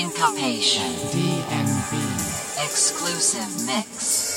Syncopation. DNB. Exclusive mix.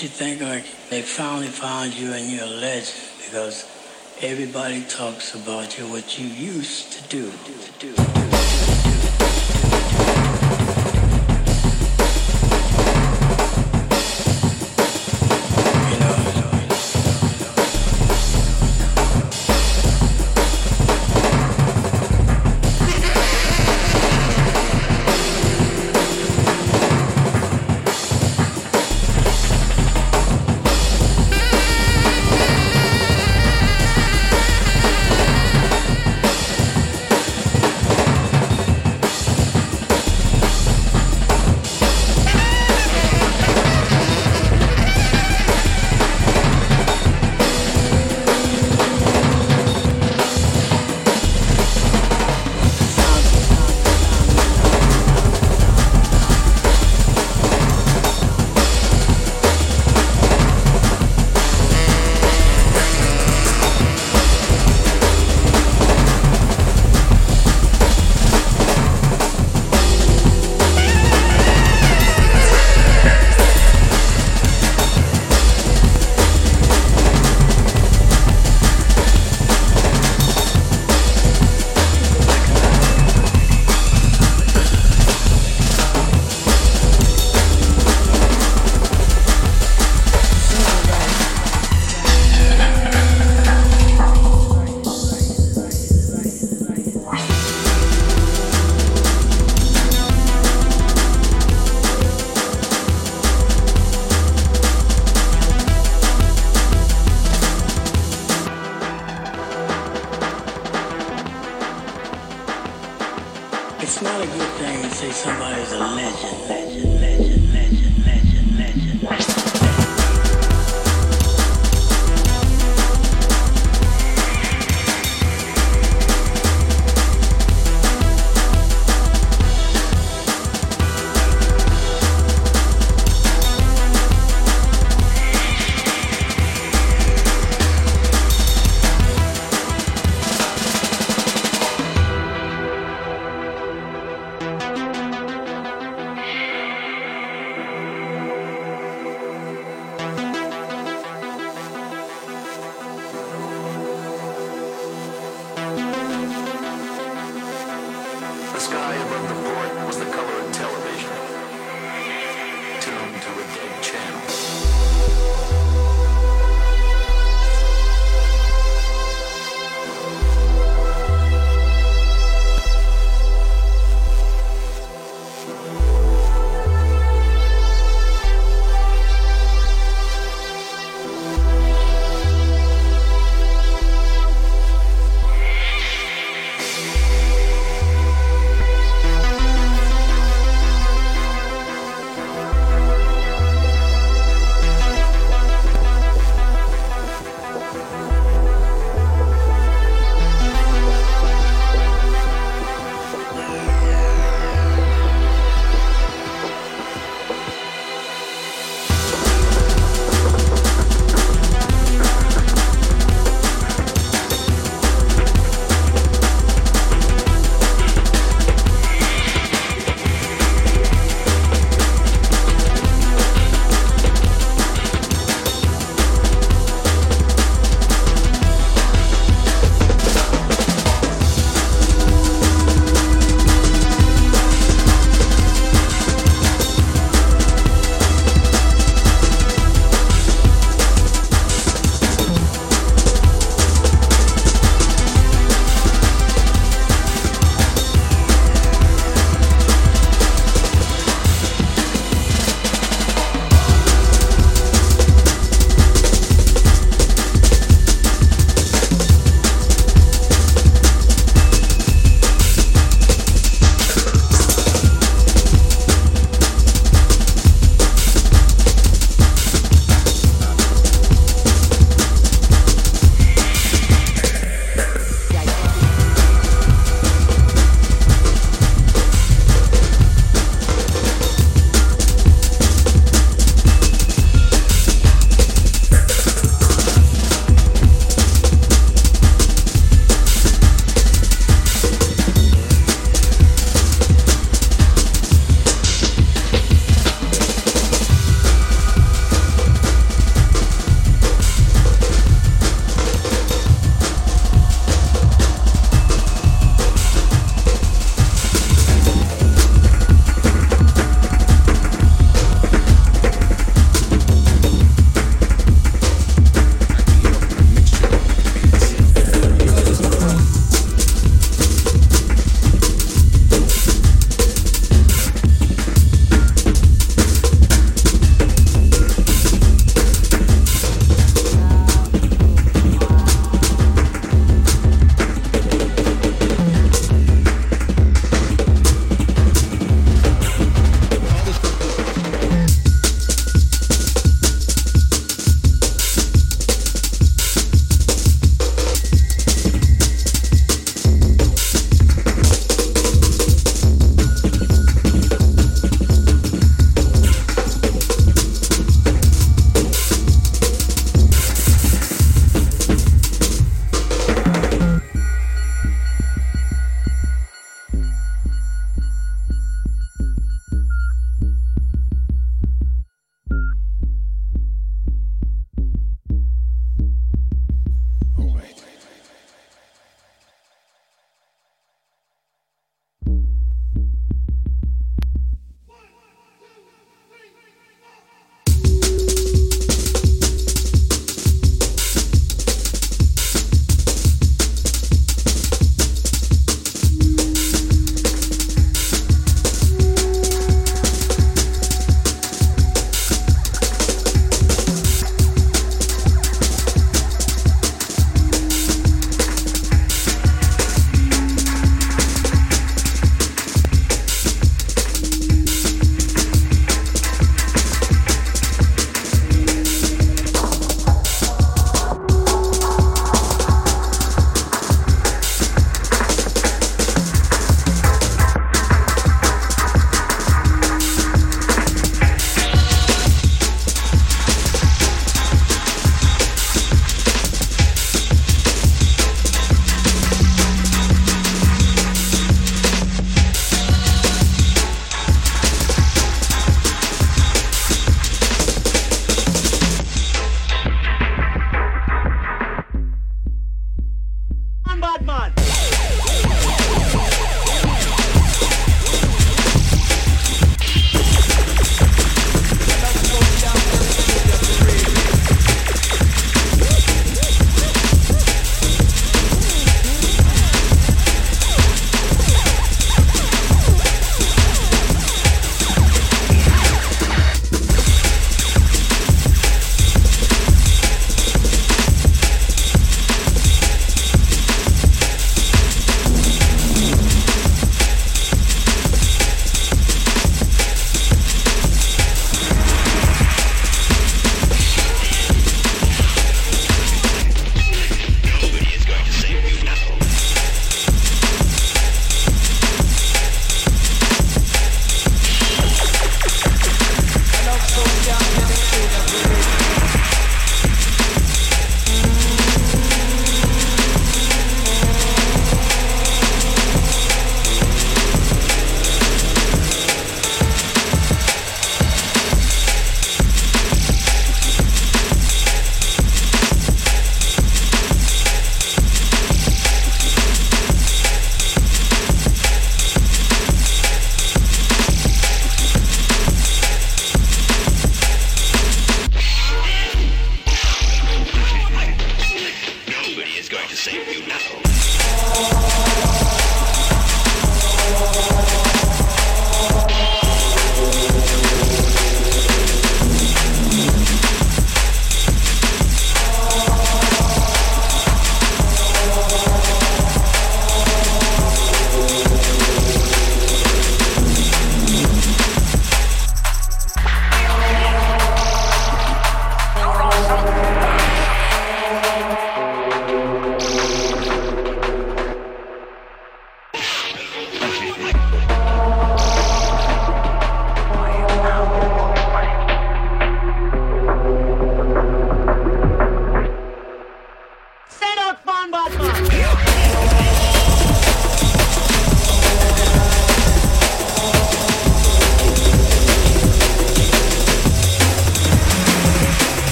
Makes you think like they finally found you and you're a legend because everybody talks about you what you used to do.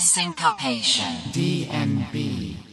Syncopation. DNB.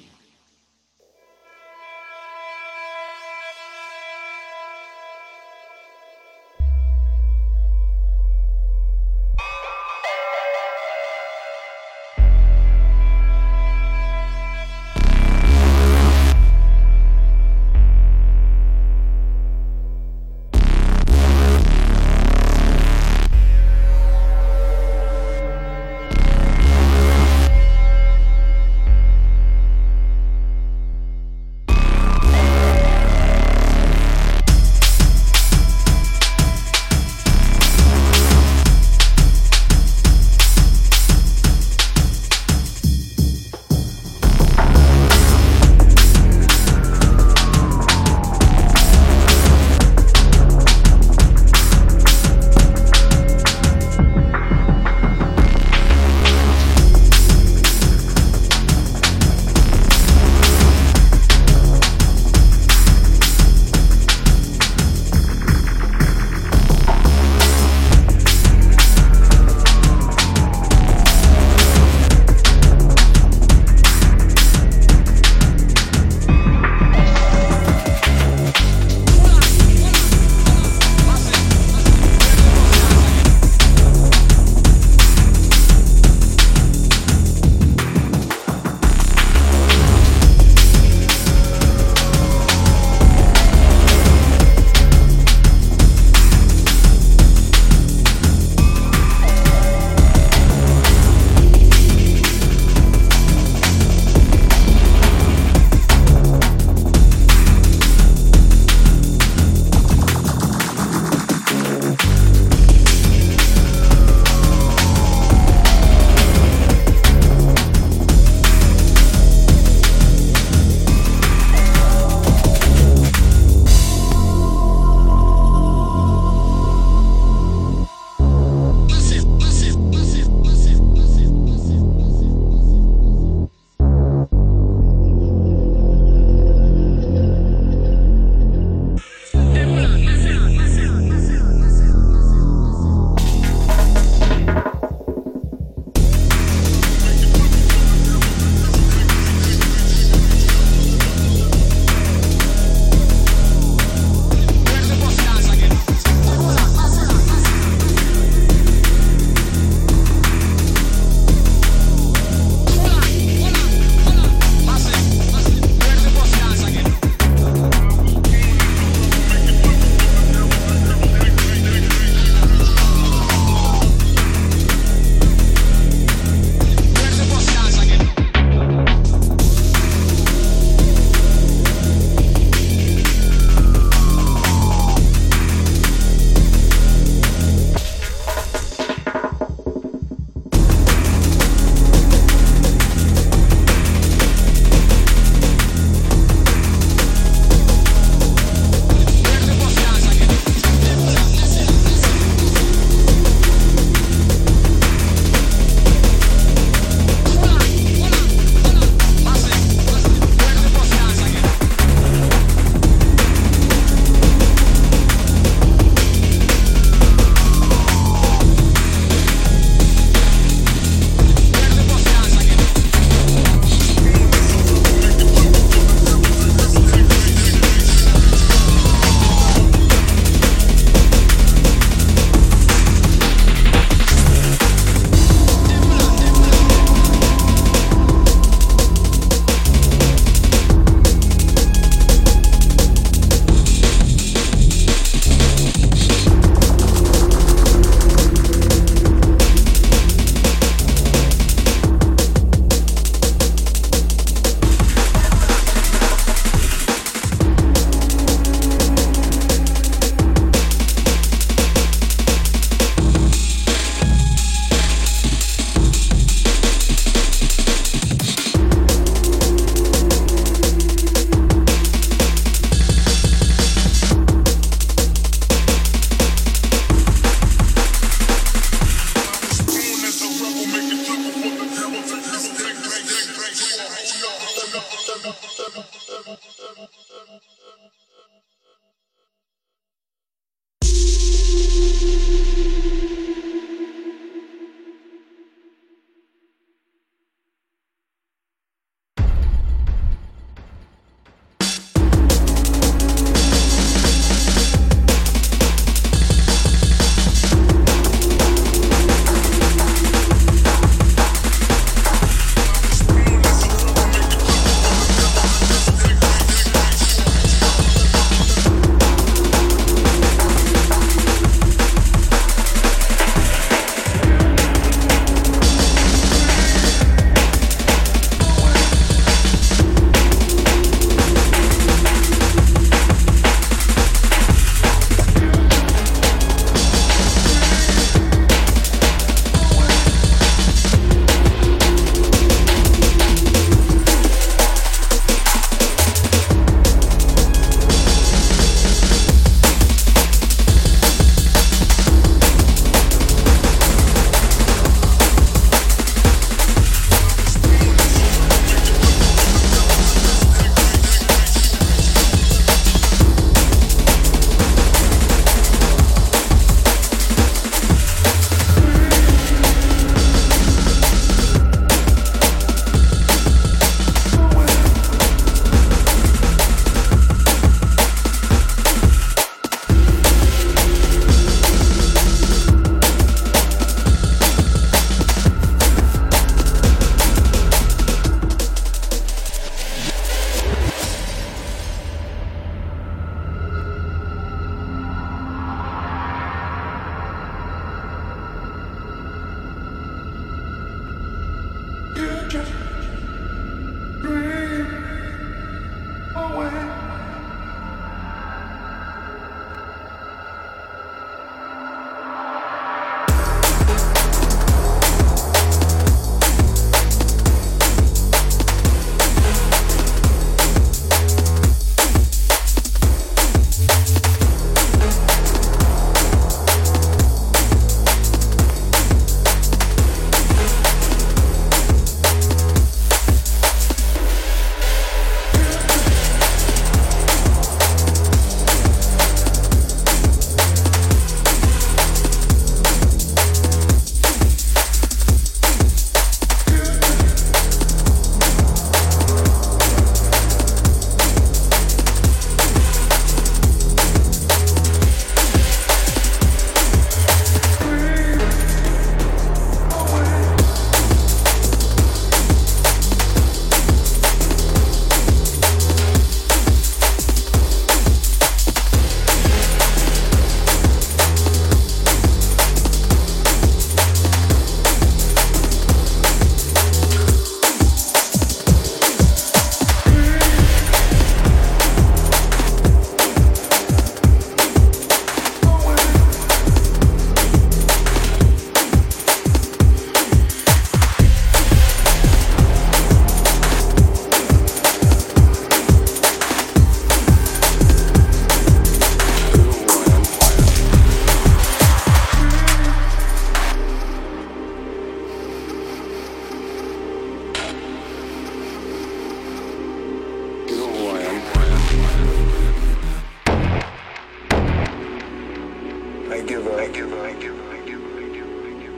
Who are you?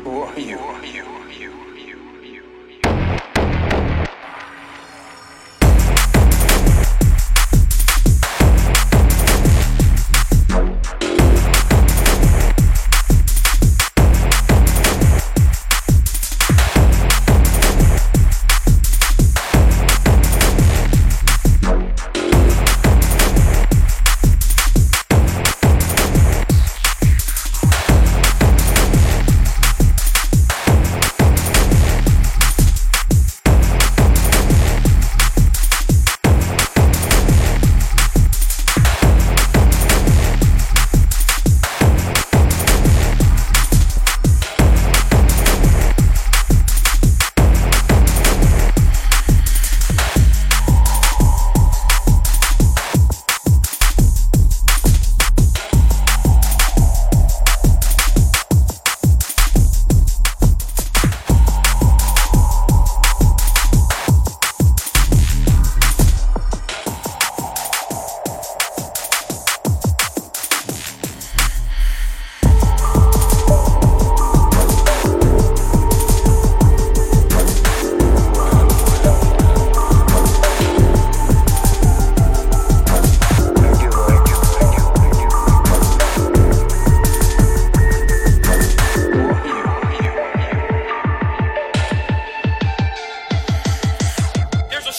Who are you?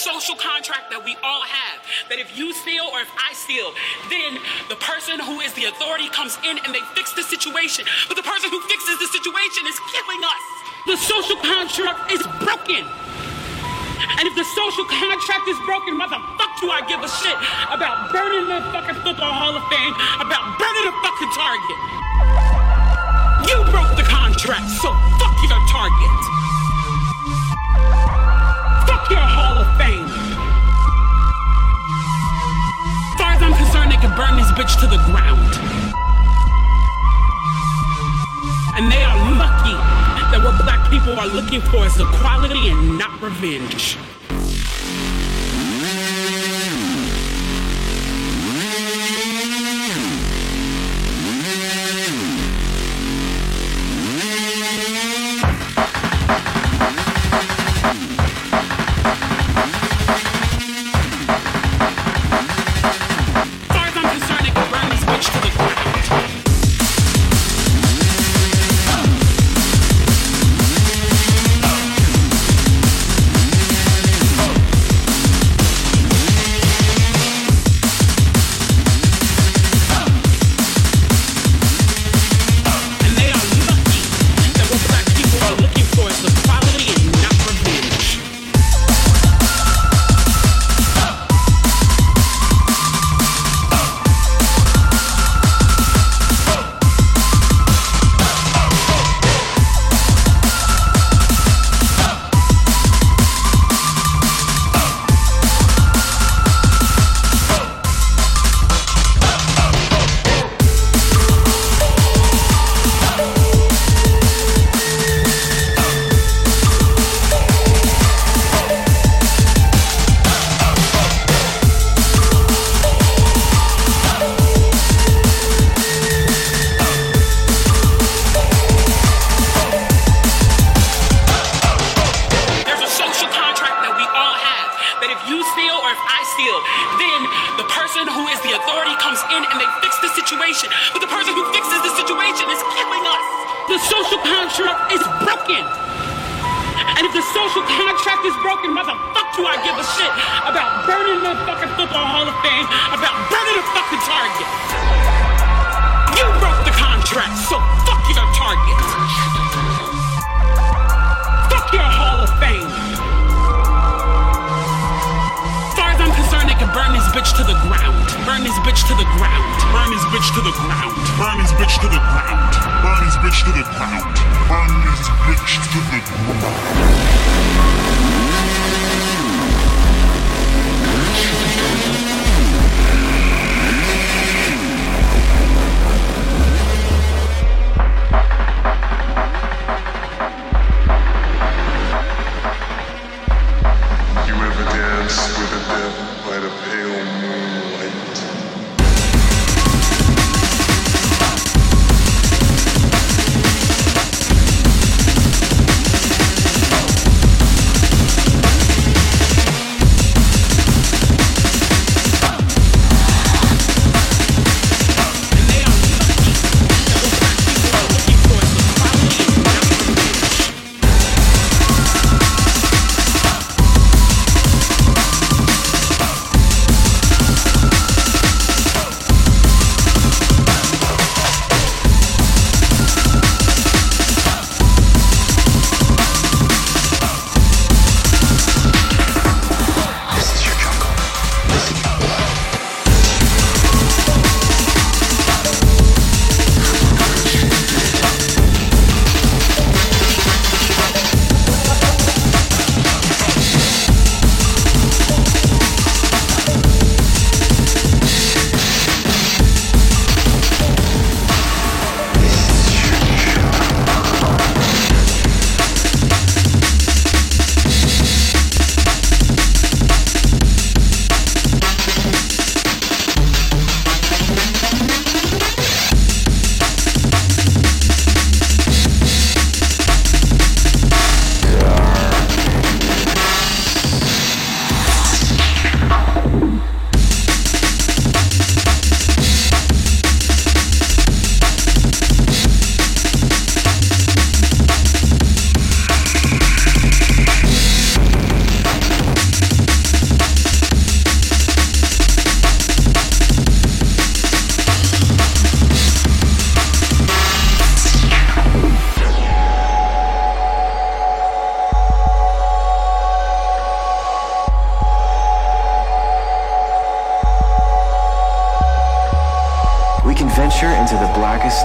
social contract that we all have that if you steal or if I steal, then the person who is the authority comes in and they fix the situation. But the person who fixes the situation is killing us. The social contract is broken. And if the social contract is broken, mother, fuck do I give a shit about burning the fucking football hall of fame, about burning the fucking target. You broke the contract, so fuck your target. burn this bitch to the ground. And they are lucky that what black people are looking for is equality and not revenge.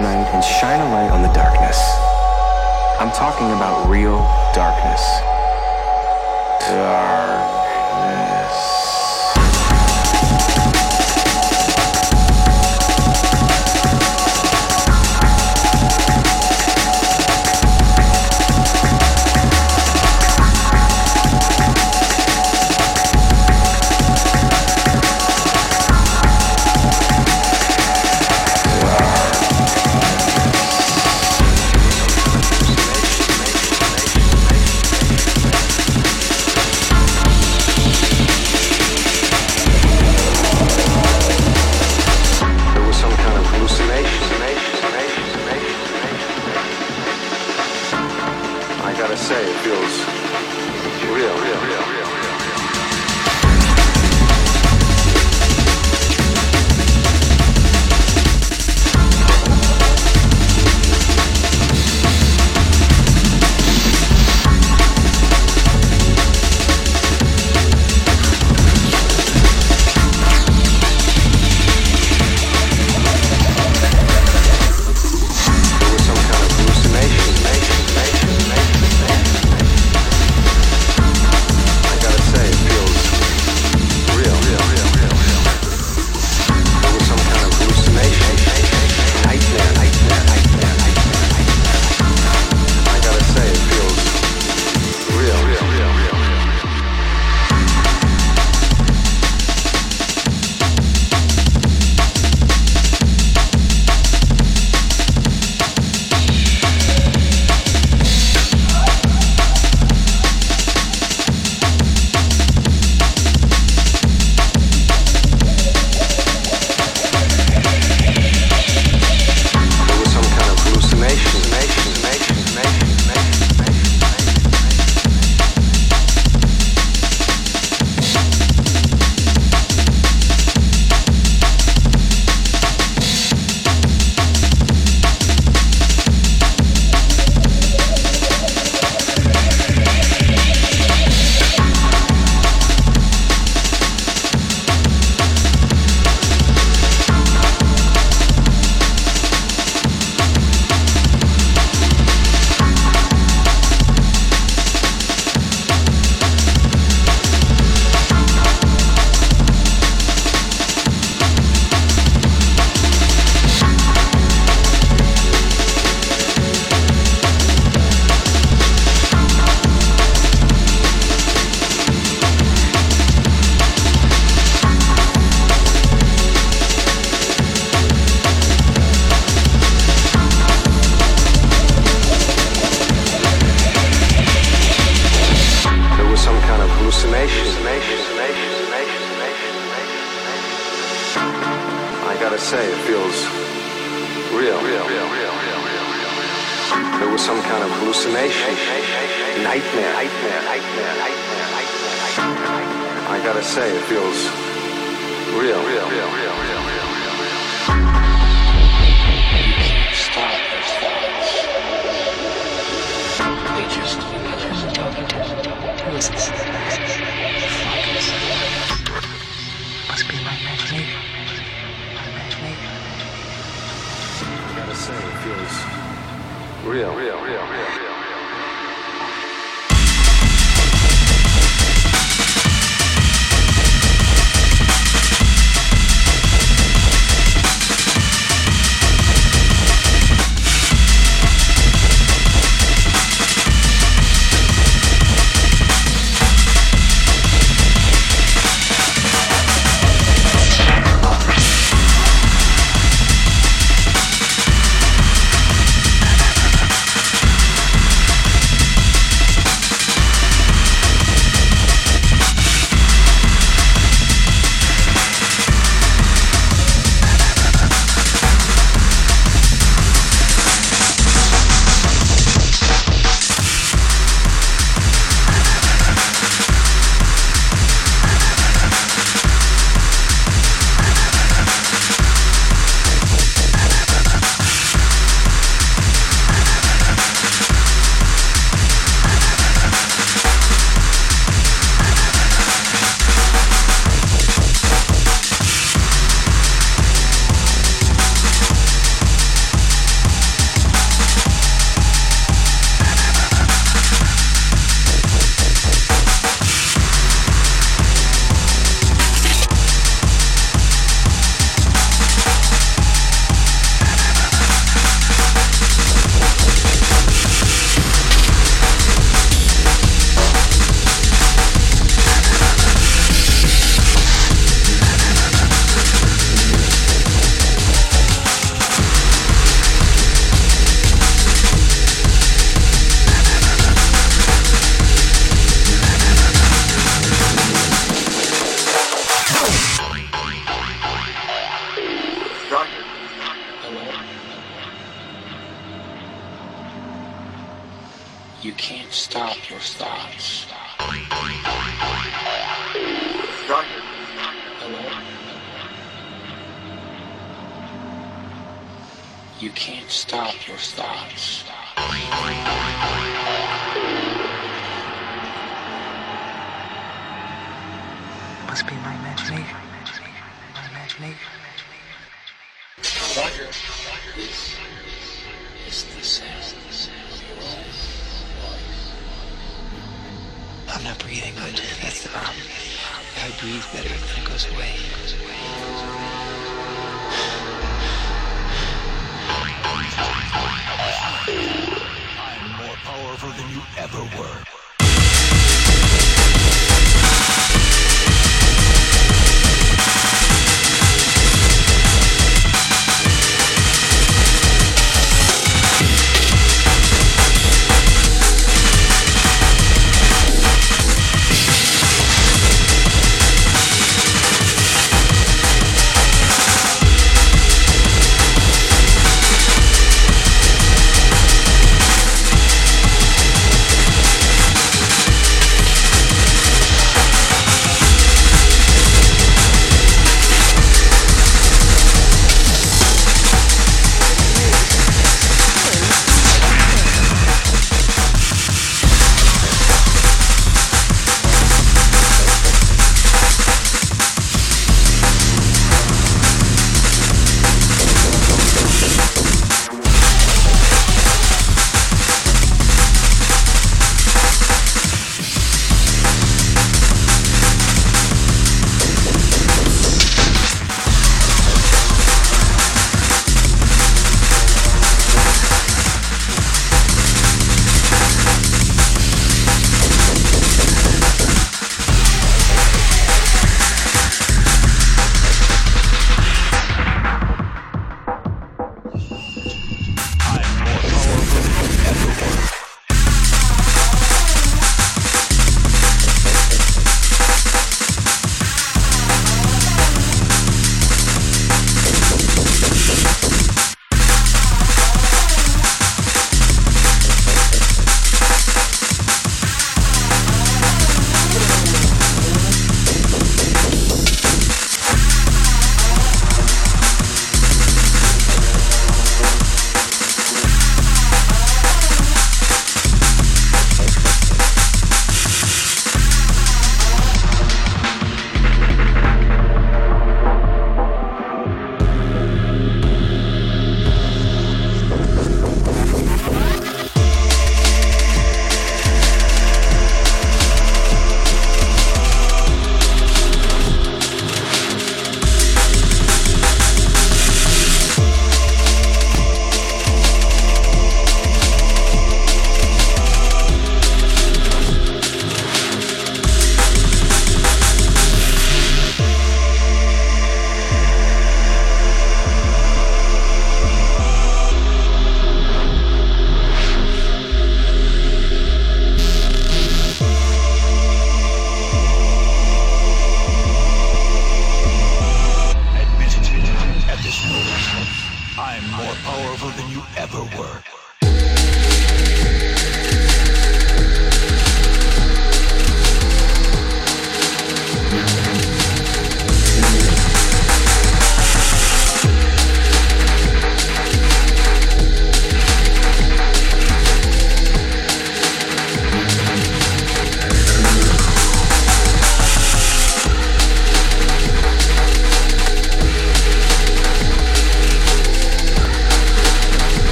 night and shine a light on the darkness. I'm talking about real darkness. Dark. real. There was some kind of hallucination, nightmare. I gotta say, it feels real. real, real, real, real, real. Must be my imagination. say feels real, real, real, real. real.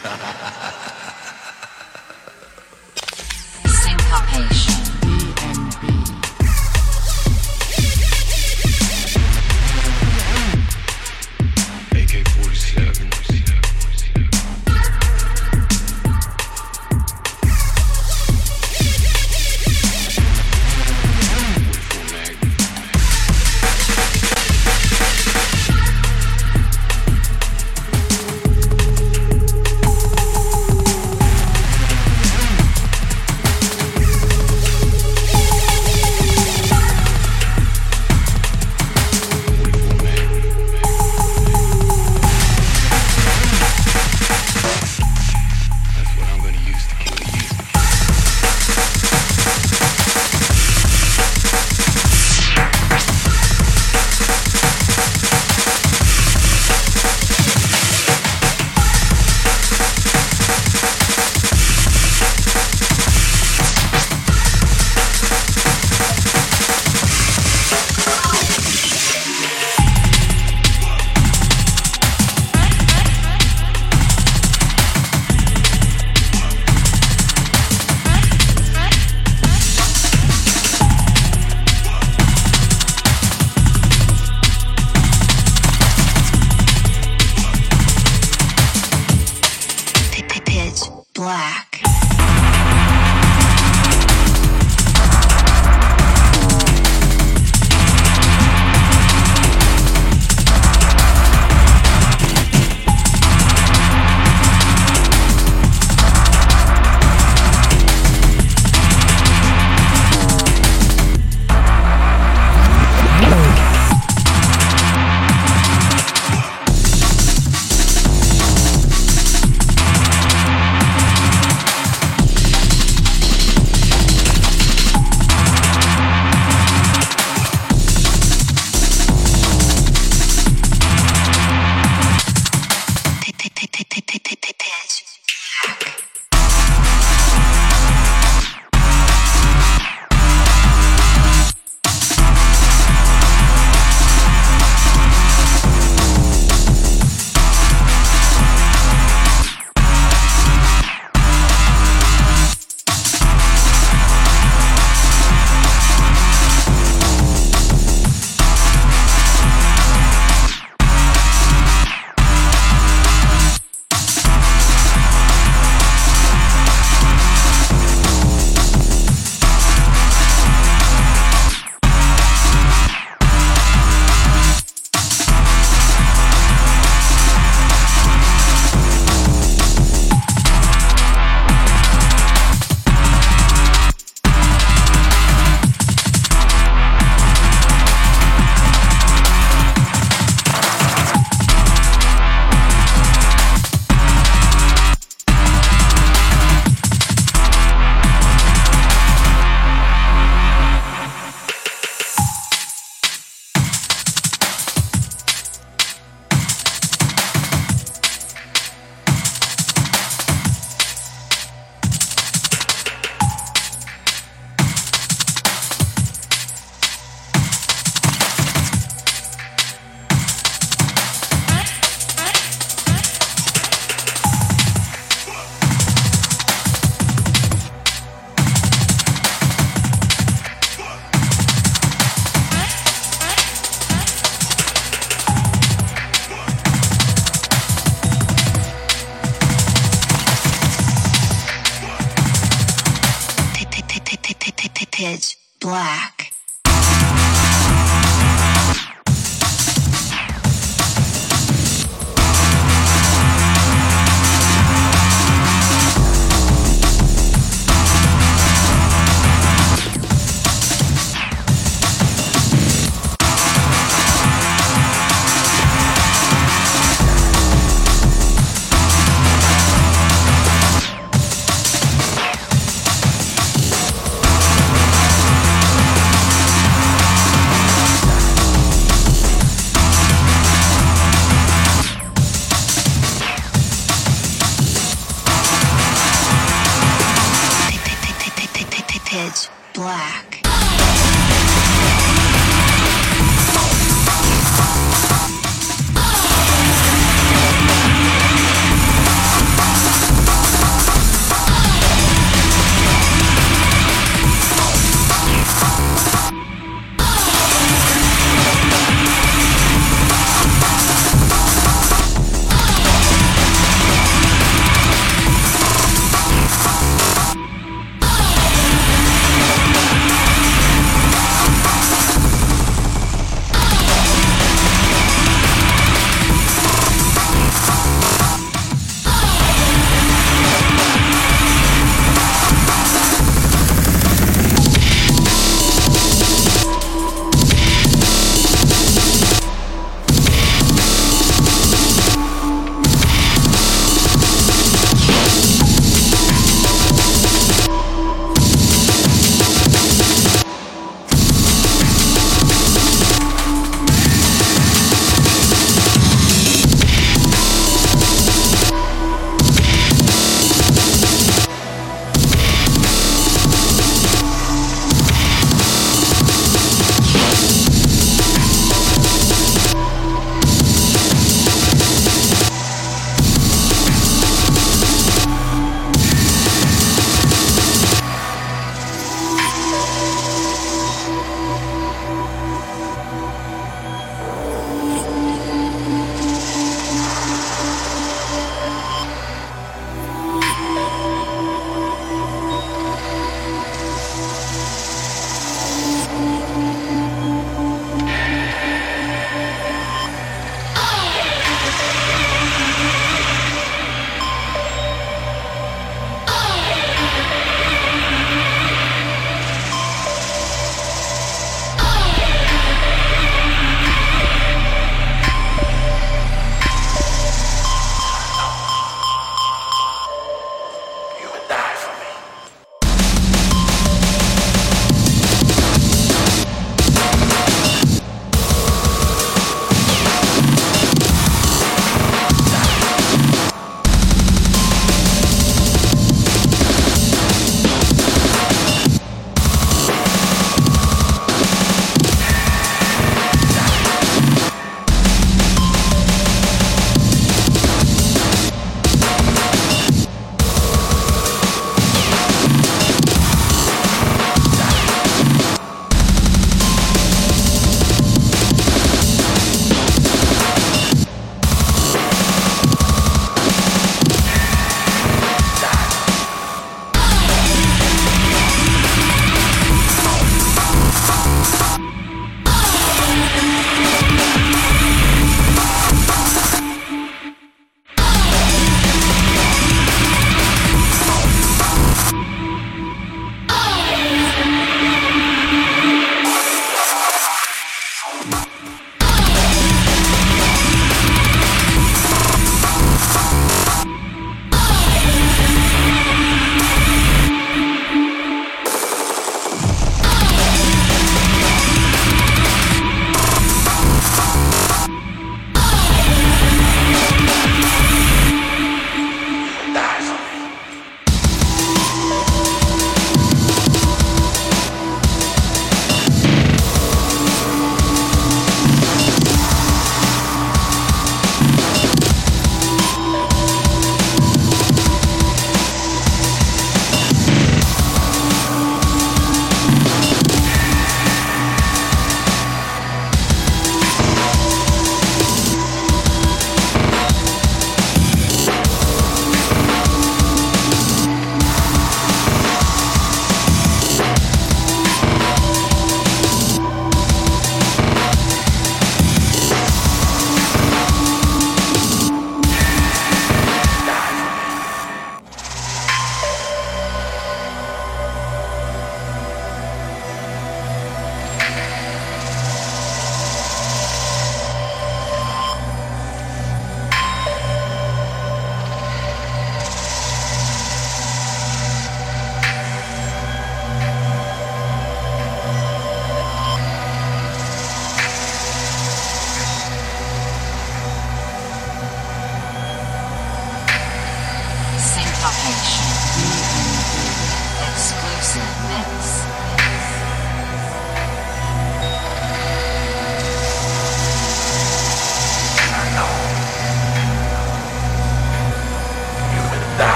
ハハハハ!